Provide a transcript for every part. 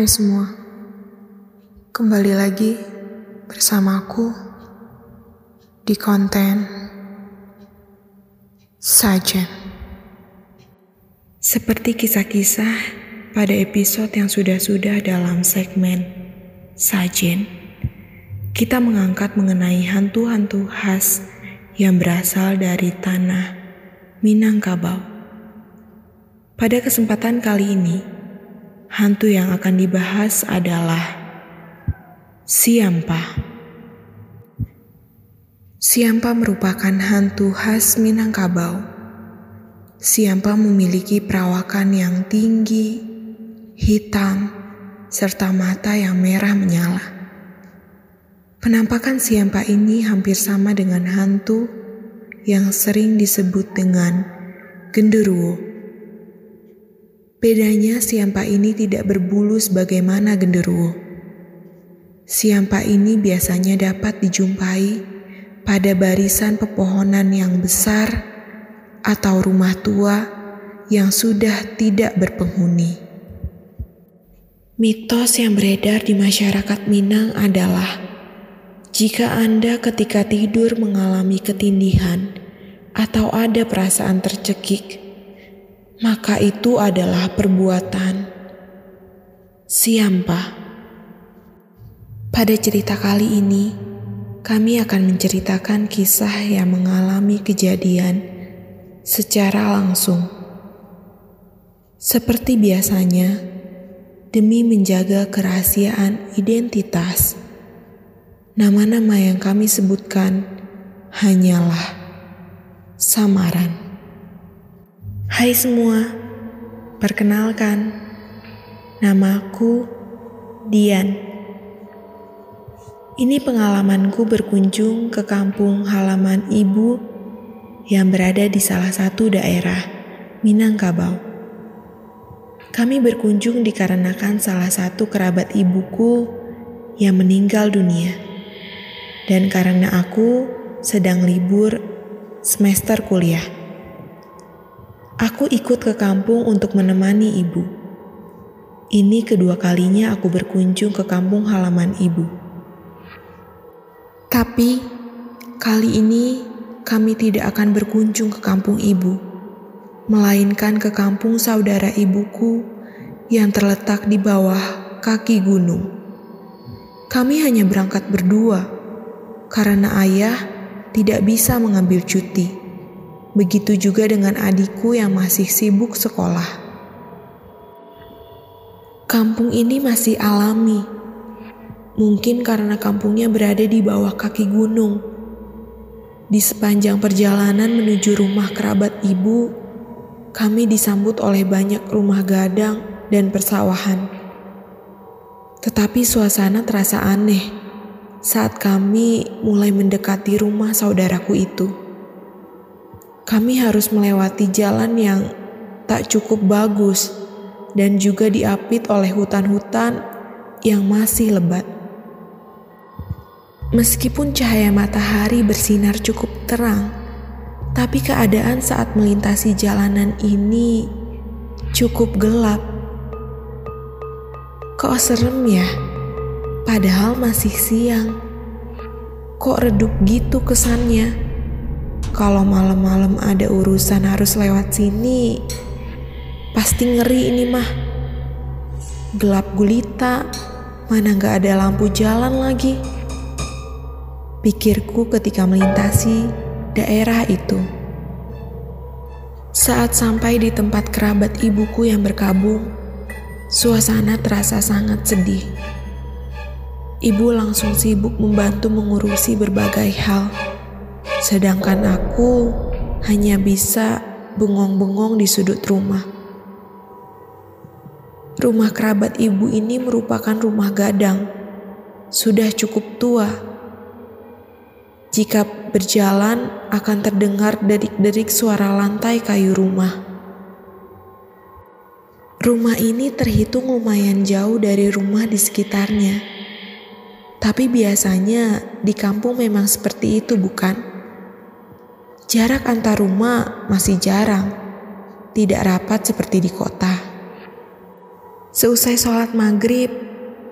Hai semua, kembali lagi bersamaku di konten Sajen. Seperti kisah-kisah pada episode yang sudah-sudah dalam segmen Sajen, kita mengangkat mengenai hantu-hantu khas yang berasal dari tanah Minangkabau. Pada kesempatan kali ini, hantu yang akan dibahas adalah Siampa. Siampa merupakan hantu khas Minangkabau. Siampa memiliki perawakan yang tinggi, hitam, serta mata yang merah menyala. Penampakan Siampa ini hampir sama dengan hantu yang sering disebut dengan genderuwo. Bedanya siampa ini tidak berbulu sebagaimana genderuwo. Siampa ini biasanya dapat dijumpai pada barisan pepohonan yang besar atau rumah tua yang sudah tidak berpenghuni. Mitos yang beredar di masyarakat Minang adalah jika Anda ketika tidur mengalami ketindihan atau ada perasaan tercekik, maka itu adalah perbuatan siampa. Pada cerita kali ini, kami akan menceritakan kisah yang mengalami kejadian secara langsung. Seperti biasanya, demi menjaga kerahasiaan identitas, nama-nama yang kami sebutkan hanyalah samaran. Hai semua, perkenalkan, namaku Dian. Ini pengalamanku berkunjung ke kampung halaman ibu yang berada di salah satu daerah Minangkabau. Kami berkunjung dikarenakan salah satu kerabat ibuku yang meninggal dunia. Dan karena aku sedang libur semester kuliah. Aku ikut ke kampung untuk menemani ibu. Ini kedua kalinya aku berkunjung ke kampung halaman ibu. Tapi kali ini kami tidak akan berkunjung ke kampung ibu, melainkan ke kampung saudara ibuku yang terletak di bawah kaki gunung. Kami hanya berangkat berdua karena ayah tidak bisa mengambil cuti. Begitu juga dengan adikku yang masih sibuk sekolah. Kampung ini masih alami. Mungkin karena kampungnya berada di bawah kaki gunung. Di sepanjang perjalanan menuju rumah kerabat ibu, kami disambut oleh banyak rumah gadang dan persawahan. Tetapi suasana terasa aneh saat kami mulai mendekati rumah saudaraku itu kami harus melewati jalan yang tak cukup bagus dan juga diapit oleh hutan-hutan yang masih lebat. Meskipun cahaya matahari bersinar cukup terang, tapi keadaan saat melintasi jalanan ini cukup gelap. Kok serem ya? Padahal masih siang. Kok redup gitu kesannya? Kalau malam-malam ada urusan harus lewat sini, pasti ngeri ini mah. Gelap gulita, mana gak ada lampu jalan lagi. Pikirku ketika melintasi daerah itu. Saat sampai di tempat kerabat ibuku yang berkabung, suasana terasa sangat sedih. Ibu langsung sibuk membantu mengurusi berbagai hal sedangkan aku hanya bisa bengong-bengong di sudut rumah. Rumah kerabat ibu ini merupakan rumah gadang, sudah cukup tua. Jika berjalan akan terdengar derik-derik suara lantai kayu rumah. Rumah ini terhitung lumayan jauh dari rumah di sekitarnya. Tapi biasanya di kampung memang seperti itu, bukan? Jarak antar rumah masih jarang, tidak rapat seperti di kota. Seusai sholat maghrib,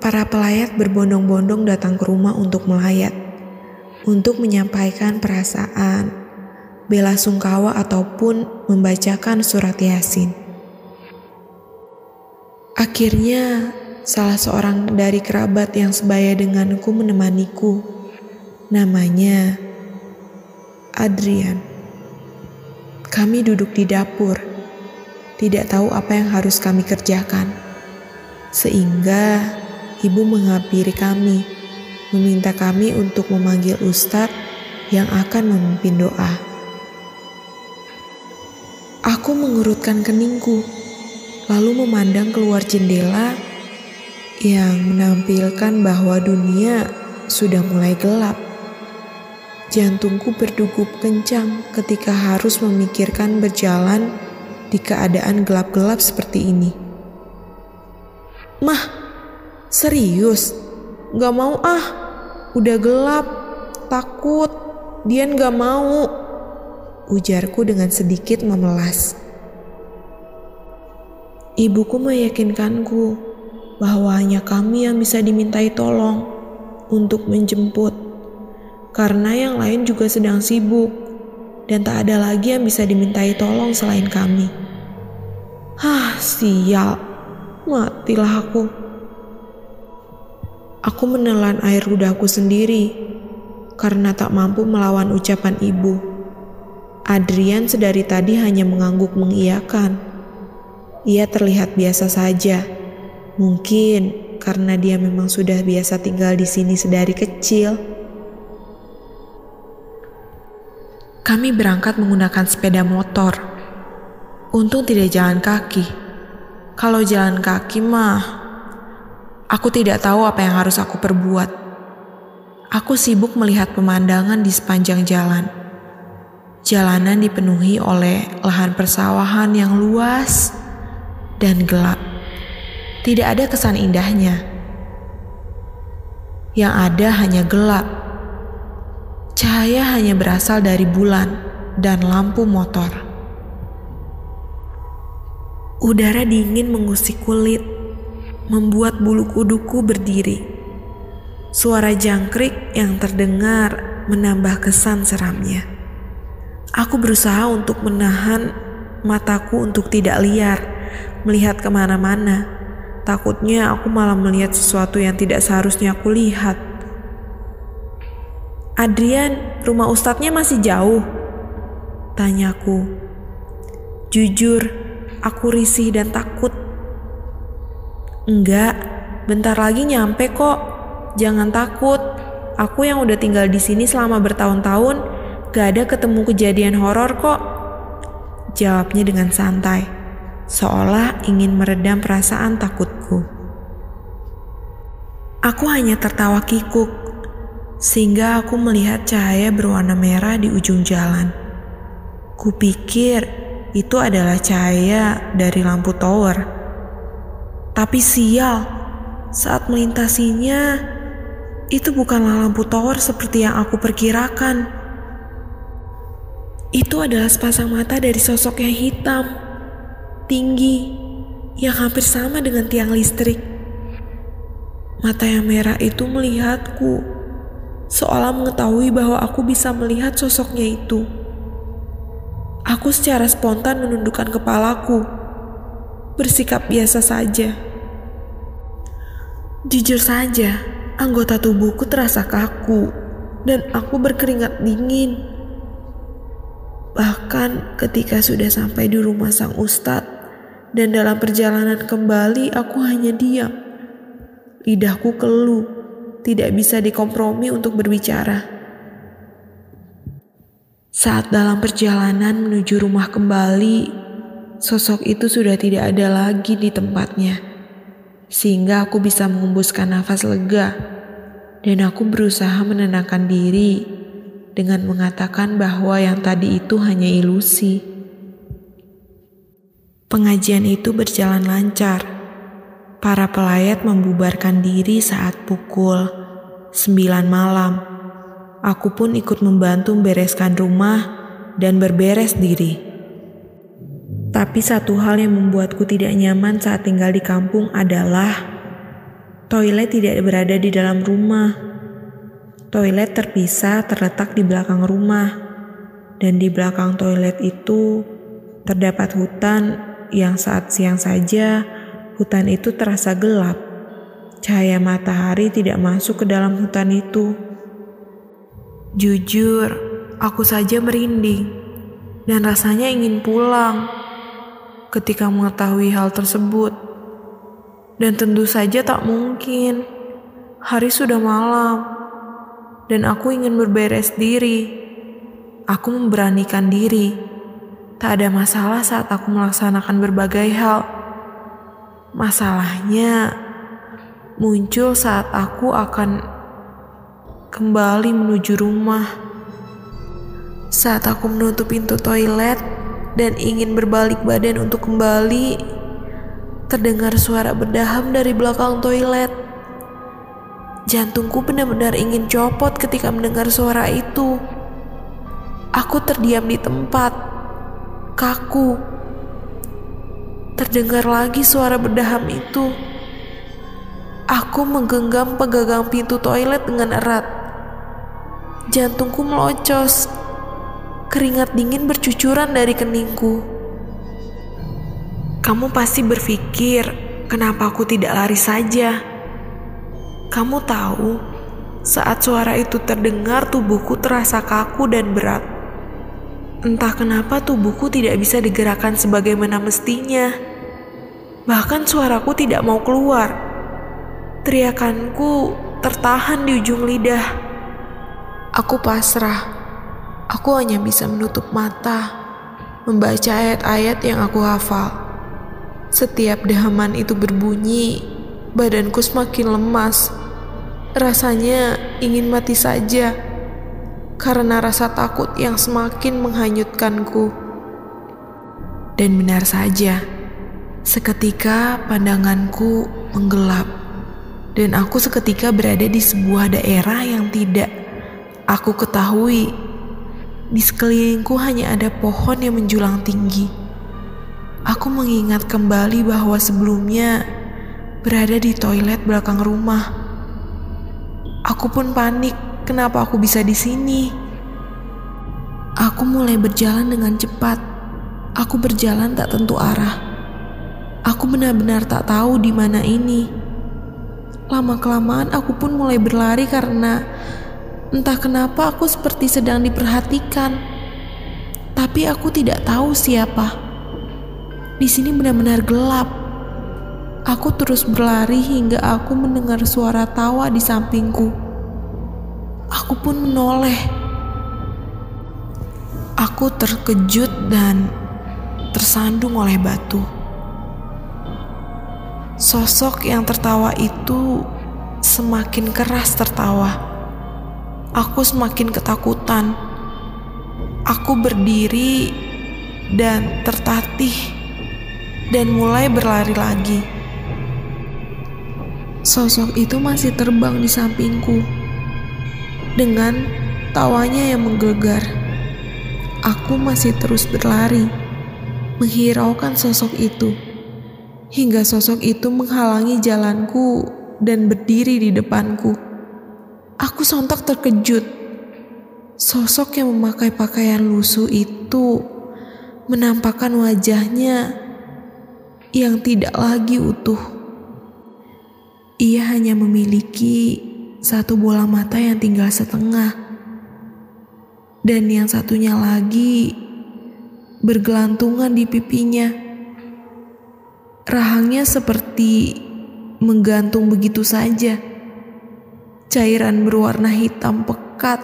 para pelayat berbondong-bondong datang ke rumah untuk melayat, untuk menyampaikan perasaan, bela sungkawa ataupun membacakan surat yasin. Akhirnya, salah seorang dari kerabat yang sebaya denganku menemaniku. Namanya Adrian. Kami duduk di dapur, tidak tahu apa yang harus kami kerjakan. Sehingga ibu menghampiri kami, meminta kami untuk memanggil ustadz yang akan memimpin doa. Aku mengurutkan keningku, lalu memandang keluar jendela yang menampilkan bahwa dunia sudah mulai gelap. Jantungku berdegup kencang ketika harus memikirkan berjalan di keadaan gelap-gelap seperti ini. Mah, serius? Gak mau ah, udah gelap, takut, Dian gak mau. Ujarku dengan sedikit memelas. Ibuku meyakinkanku bahwa hanya kami yang bisa dimintai tolong untuk menjemput karena yang lain juga sedang sibuk dan tak ada lagi yang bisa dimintai tolong selain kami. Hah, sial. Matilah aku. Aku menelan air ludahku sendiri karena tak mampu melawan ucapan ibu. Adrian sedari tadi hanya mengangguk mengiyakan. Ia terlihat biasa saja. Mungkin karena dia memang sudah biasa tinggal di sini sedari kecil. Kami berangkat menggunakan sepeda motor. Untung tidak jalan kaki. Kalau jalan kaki mah, aku tidak tahu apa yang harus aku perbuat. Aku sibuk melihat pemandangan di sepanjang jalan. Jalanan dipenuhi oleh lahan persawahan yang luas dan gelap. Tidak ada kesan indahnya. Yang ada hanya gelap Cahaya hanya berasal dari bulan dan lampu motor. Udara dingin mengusik kulit, membuat bulu kuduku berdiri. Suara jangkrik yang terdengar menambah kesan seramnya. Aku berusaha untuk menahan mataku untuk tidak liar, melihat ke mana-mana. Takutnya aku malah melihat sesuatu yang tidak seharusnya aku lihat. Adrian, rumah ustadznya masih jauh? Tanyaku. Jujur, aku risih dan takut. Enggak, bentar lagi nyampe kok. Jangan takut. Aku yang udah tinggal di sini selama bertahun-tahun, gak ada ketemu kejadian horor kok. Jawabnya dengan santai, seolah ingin meredam perasaan takutku. Aku hanya tertawa kikuk sehingga aku melihat cahaya berwarna merah di ujung jalan. Kupikir itu adalah cahaya dari lampu tower. Tapi sial, saat melintasinya, itu bukanlah lampu tower seperti yang aku perkirakan. Itu adalah sepasang mata dari sosok yang hitam, tinggi, yang hampir sama dengan tiang listrik. Mata yang merah itu melihatku seolah mengetahui bahwa aku bisa melihat sosoknya itu. Aku secara spontan menundukkan kepalaku, bersikap biasa saja. Jujur saja, anggota tubuhku terasa kaku dan aku berkeringat dingin. Bahkan ketika sudah sampai di rumah sang ustadz dan dalam perjalanan kembali aku hanya diam. Lidahku keluh tidak bisa dikompromi untuk berbicara. Saat dalam perjalanan menuju rumah kembali, sosok itu sudah tidak ada lagi di tempatnya, sehingga aku bisa mengembuskan nafas lega, dan aku berusaha menenangkan diri dengan mengatakan bahwa yang tadi itu hanya ilusi. Pengajian itu berjalan lancar Para pelayat membubarkan diri saat pukul 9 malam. Aku pun ikut membantu membereskan rumah dan berberes diri. Tapi satu hal yang membuatku tidak nyaman saat tinggal di kampung adalah toilet tidak berada di dalam rumah. Toilet terpisah terletak di belakang rumah, dan di belakang toilet itu terdapat hutan yang saat siang saja hutan itu terasa gelap. Cahaya matahari tidak masuk ke dalam hutan itu. Jujur, aku saja merinding dan rasanya ingin pulang ketika mengetahui hal tersebut. Dan tentu saja tak mungkin. Hari sudah malam dan aku ingin berberes diri. Aku memberanikan diri. Tak ada masalah saat aku melaksanakan berbagai hal. Masalahnya muncul saat aku akan kembali menuju rumah. Saat aku menutup pintu toilet dan ingin berbalik badan untuk kembali, terdengar suara berdaham dari belakang toilet. Jantungku benar-benar ingin copot ketika mendengar suara itu. Aku terdiam di tempat, kaku. Terdengar lagi suara berdaham itu. Aku menggenggam pegagang pintu toilet dengan erat. Jantungku melocos Keringat dingin bercucuran dari keningku. Kamu pasti berpikir, kenapa aku tidak lari saja? Kamu tahu, saat suara itu terdengar, tubuhku terasa kaku dan berat. Entah kenapa tubuhku tidak bisa digerakkan sebagaimana mestinya. Bahkan suaraku tidak mau keluar. Teriakanku tertahan di ujung lidah. Aku pasrah Aku hanya bisa menutup mata, membaca ayat-ayat yang aku hafal. Setiap dehaman itu berbunyi, badanku semakin lemas. Rasanya ingin mati saja karena rasa takut yang semakin menghanyutkanku. Dan benar saja, seketika pandanganku menggelap, dan aku seketika berada di sebuah daerah yang tidak aku ketahui di sekelilingku hanya ada pohon yang menjulang tinggi. Aku mengingat kembali bahwa sebelumnya berada di toilet belakang rumah. Aku pun panik, kenapa aku bisa di sini? Aku mulai berjalan dengan cepat. Aku berjalan tak tentu arah. Aku benar-benar tak tahu di mana ini. Lama-kelamaan aku pun mulai berlari karena Entah kenapa aku seperti sedang diperhatikan, tapi aku tidak tahu siapa. Di sini benar-benar gelap. Aku terus berlari hingga aku mendengar suara tawa di sampingku. Aku pun menoleh. Aku terkejut dan tersandung oleh batu. Sosok yang tertawa itu semakin keras tertawa aku semakin ketakutan. Aku berdiri dan tertatih dan mulai berlari lagi. Sosok itu masih terbang di sampingku dengan tawanya yang menggelegar. Aku masih terus berlari, menghiraukan sosok itu, hingga sosok itu menghalangi jalanku dan berdiri di depanku. Aku sontak terkejut. Sosok yang memakai pakaian lusuh itu menampakkan wajahnya yang tidak lagi utuh. Ia hanya memiliki satu bola mata yang tinggal setengah, dan yang satunya lagi bergelantungan di pipinya. Rahangnya seperti menggantung begitu saja. Cairan berwarna hitam pekat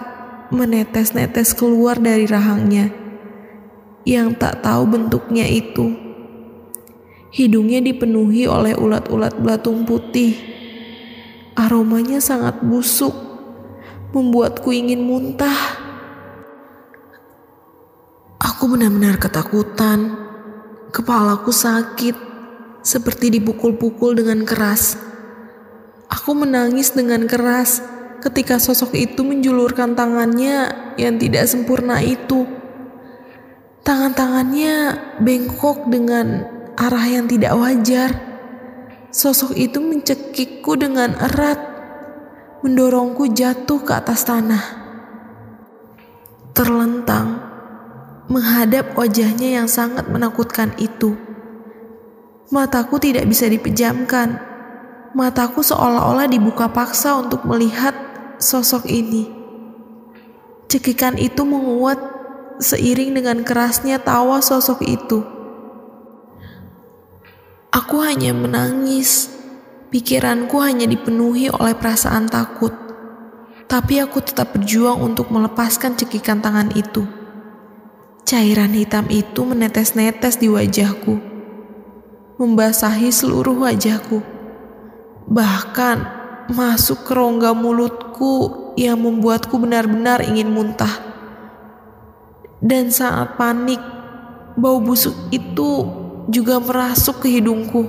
menetes-netes keluar dari rahangnya yang tak tahu bentuknya itu. Hidungnya dipenuhi oleh ulat-ulat belatung putih. Aromanya sangat busuk, membuatku ingin muntah. Aku benar-benar ketakutan. Kepalaku sakit, seperti dipukul-pukul dengan keras. Aku menangis dengan keras ketika sosok itu menjulurkan tangannya yang tidak sempurna itu. Tangan-tangannya bengkok dengan arah yang tidak wajar. Sosok itu mencekikku dengan erat, mendorongku jatuh ke atas tanah. Terlentang, menghadap wajahnya yang sangat menakutkan itu. Mataku tidak bisa dipejamkan. Mataku seolah-olah dibuka paksa untuk melihat sosok ini. Cekikan itu menguat seiring dengan kerasnya tawa sosok itu. Aku hanya menangis. Pikiranku hanya dipenuhi oleh perasaan takut. Tapi aku tetap berjuang untuk melepaskan cekikan tangan itu. Cairan hitam itu menetes-netes di wajahku. Membasahi seluruh wajahku. Bahkan masuk ke rongga mulutku yang membuatku benar-benar ingin muntah dan saat panik, bau busuk itu juga merasuk ke hidungku.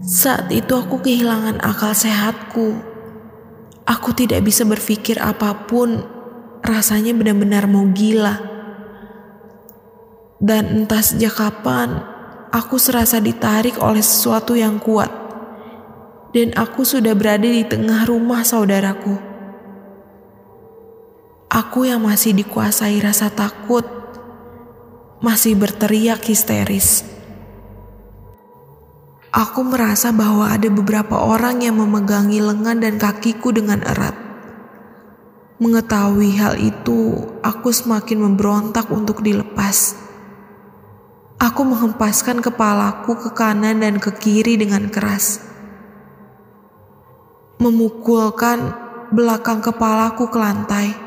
Saat itu aku kehilangan akal sehatku. Aku tidak bisa berpikir apa pun, rasanya benar-benar mau gila. Dan entah sejak kapan, aku serasa ditarik oleh sesuatu yang kuat. Dan aku sudah berada di tengah rumah saudaraku. Aku yang masih dikuasai rasa takut, masih berteriak histeris. Aku merasa bahwa ada beberapa orang yang memegangi lengan dan kakiku dengan erat. Mengetahui hal itu, aku semakin memberontak untuk dilepas. Aku menghempaskan kepalaku ke kanan dan ke kiri dengan keras. Memukulkan belakang kepalaku ke lantai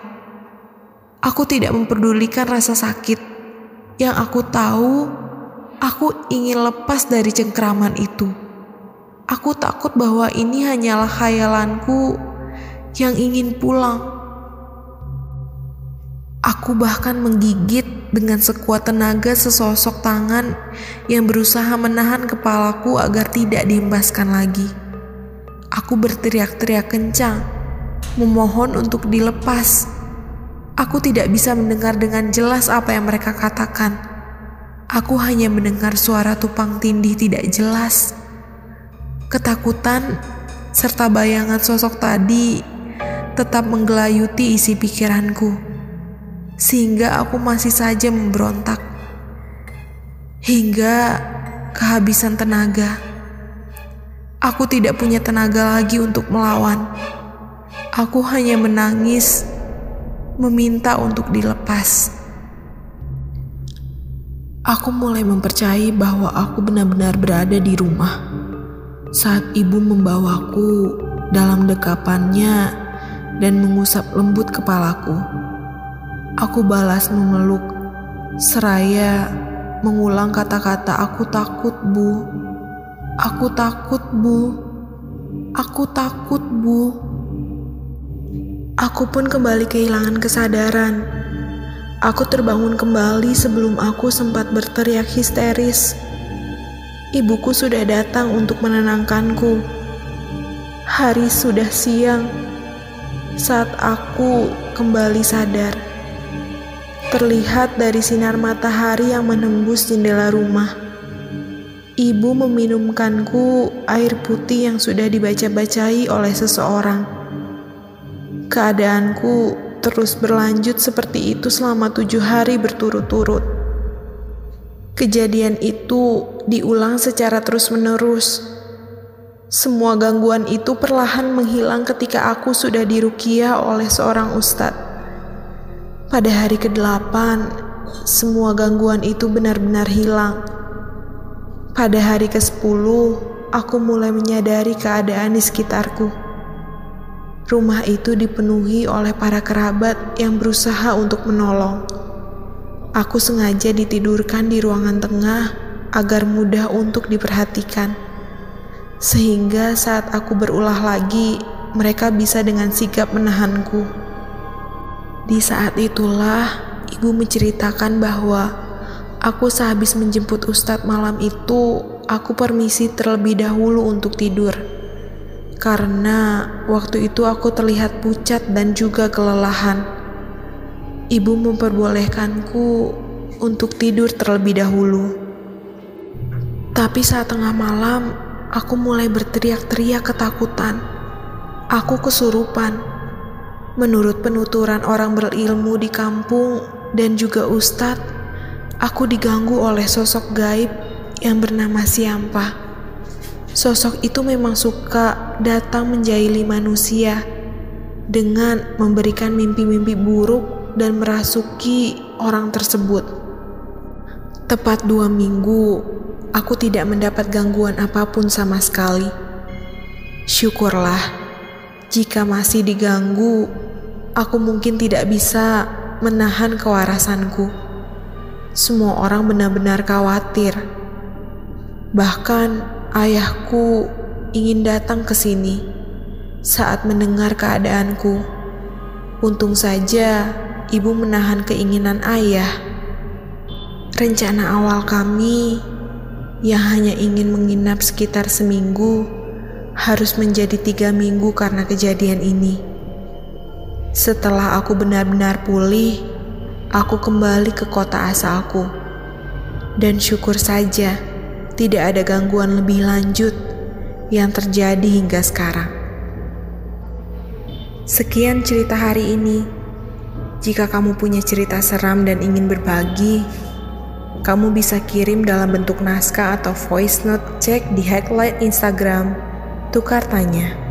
Aku tidak memperdulikan rasa sakit. Yang aku tahu, aku ingin lepas dari cengkraman itu. Aku takut bahwa ini hanyalah khayalanku yang ingin pulang. Aku bahkan menggigit dengan sekuat tenaga sesosok tangan yang berusaha menahan kepalaku agar tidak dihembaskan lagi. Aku berteriak-teriak kencang, memohon untuk dilepas. Aku tidak bisa mendengar dengan jelas apa yang mereka katakan. Aku hanya mendengar suara tupang tindih tidak jelas. Ketakutan serta bayangan sosok tadi tetap menggelayuti isi pikiranku, sehingga aku masih saja memberontak hingga kehabisan tenaga. Aku tidak punya tenaga lagi untuk melawan. Aku hanya menangis meminta untuk dilepas. Aku mulai mempercayai bahwa aku benar-benar berada di rumah saat ibu membawaku dalam dekapannya dan mengusap lembut kepalaku. Aku balas memeluk seraya mengulang kata-kata aku takut bu, aku takut bu, aku takut bu. Aku pun kembali kehilangan kesadaran. Aku terbangun kembali sebelum aku sempat berteriak histeris. Ibuku sudah datang untuk menenangkanku. Hari sudah siang saat aku kembali sadar. Terlihat dari sinar matahari yang menembus jendela rumah. Ibu meminumkanku air putih yang sudah dibaca-bacai oleh seseorang. Keadaanku terus berlanjut seperti itu selama tujuh hari berturut-turut. Kejadian itu diulang secara terus-menerus. Semua gangguan itu perlahan menghilang ketika aku sudah dirukiah oleh seorang ustadz. Pada hari ke-8, semua gangguan itu benar-benar hilang. Pada hari ke-10, aku mulai menyadari keadaan di sekitarku. Rumah itu dipenuhi oleh para kerabat yang berusaha untuk menolong. Aku sengaja ditidurkan di ruangan tengah agar mudah untuk diperhatikan. Sehingga saat aku berulah lagi, mereka bisa dengan sigap menahanku. Di saat itulah ibu menceritakan bahwa aku sehabis menjemput ustadz malam itu, aku permisi terlebih dahulu untuk tidur karena waktu itu aku terlihat pucat dan juga kelelahan. Ibu memperbolehkanku untuk tidur terlebih dahulu. Tapi saat tengah malam, aku mulai berteriak-teriak ketakutan. Aku kesurupan. Menurut penuturan orang berilmu di kampung dan juga ustadz, aku diganggu oleh sosok gaib yang bernama Siampa. Sosok itu memang suka datang menjahili manusia dengan memberikan mimpi-mimpi buruk dan merasuki orang tersebut. Tepat dua minggu, aku tidak mendapat gangguan apa pun sama sekali. Syukurlah, jika masih diganggu, aku mungkin tidak bisa menahan kewarasanku. Semua orang benar-benar khawatir. Bahkan ayahku ingin datang ke sini saat mendengar keadaanku. Untung saja ibu menahan keinginan ayah. Rencana awal kami yang hanya ingin menginap sekitar seminggu harus menjadi tiga minggu karena kejadian ini. Setelah aku benar-benar pulih, aku kembali ke kota asalku. Dan syukur saja, tidak ada gangguan lebih lanjut yang terjadi hingga sekarang. Sekian cerita hari ini. Jika kamu punya cerita seram dan ingin berbagi, kamu bisa kirim dalam bentuk naskah atau voice note cek di highlight Instagram. Tukar tanya.